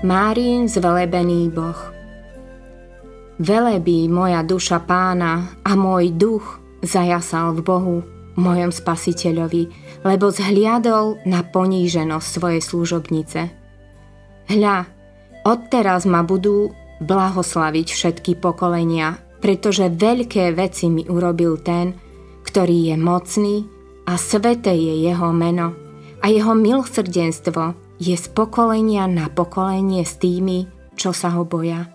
Márin zvelebený Boh. Velebí moja duša pána a môj duch zajasal v Bohu, mojom spasiteľovi, lebo zhliadol na poníženosť svojej služobnice. Hľa, odteraz ma budú blahoslaviť všetky pokolenia, pretože veľké veci mi urobil ten, ktorý je mocný a sveté je jeho meno a jeho milsrdenstvo je z pokolenia na pokolenie s tými, čo sa ho boja.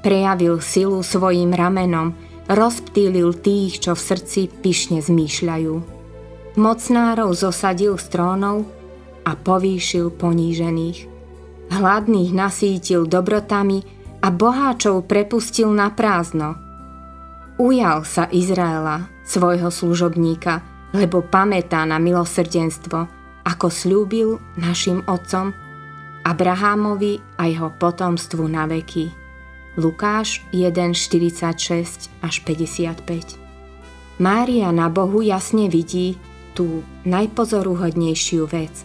Prejavil silu svojim ramenom, rozptýlil tých, čo v srdci pyšne zmýšľajú. Mocnárov zosadil z trónov a povýšil ponížených. Hladných nasítil dobrotami a boháčov prepustil na prázdno. Ujal sa Izraela, svojho služobníka, lebo pamätá na milosrdenstvo – ako slúbil našim otcom, Abrahámovi a jeho potomstvu na veky. Lukáš 1.46 až 55 Mária na Bohu jasne vidí tú najpozoruhodnejšiu vec.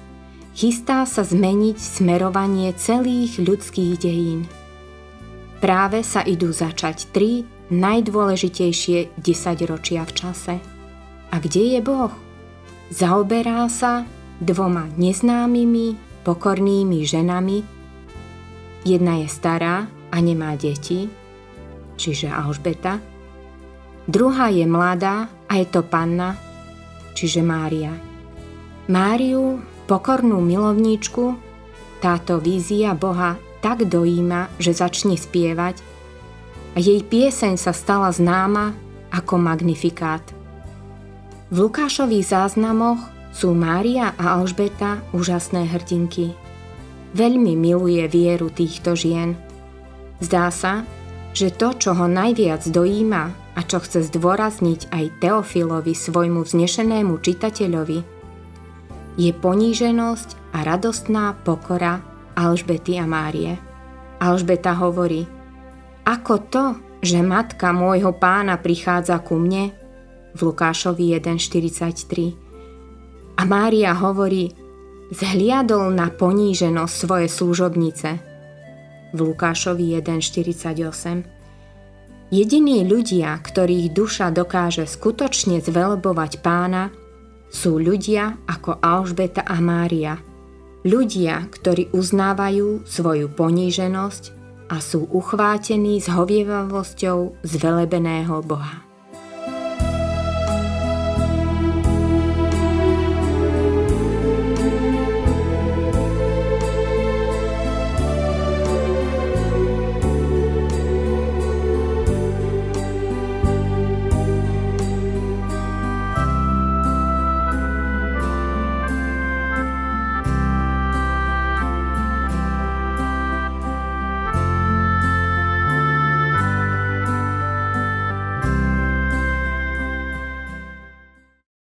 Chystá sa zmeniť smerovanie celých ľudských dejín. Práve sa idú začať tri najdôležitejšie desaťročia v čase. A kde je Boh? Zaoberá sa dvoma neznámymi, pokornými ženami. Jedna je stará a nemá deti, čiže Alžbeta. Druhá je mladá a je to panna, čiže Mária. Máriu, pokornú milovníčku, táto vízia Boha tak dojíma, že začne spievať a jej pieseň sa stala známa ako magnifikát. V Lukášových záznamoch sú Mária a Alžbeta úžasné hrdinky. Veľmi miluje vieru týchto žien. Zdá sa, že to, čo ho najviac dojíma a čo chce zdôrazniť aj Teofilovi, svojmu vznešenému čitateľovi, je poníženosť a radostná pokora Alžbety a Márie. Alžbeta hovorí, ako to, že matka môjho pána prichádza ku mne, v Lukášovi 1.43, a Mária hovorí, zhliadol na poníženosť svoje služobnice. V Lukášovi 1.48 Jediní ľudia, ktorých duša dokáže skutočne zvelebovať pána, sú ľudia ako Alžbeta a Mária. Ľudia, ktorí uznávajú svoju poníženosť a sú uchvátení s hovievavosťou zvelebeného Boha.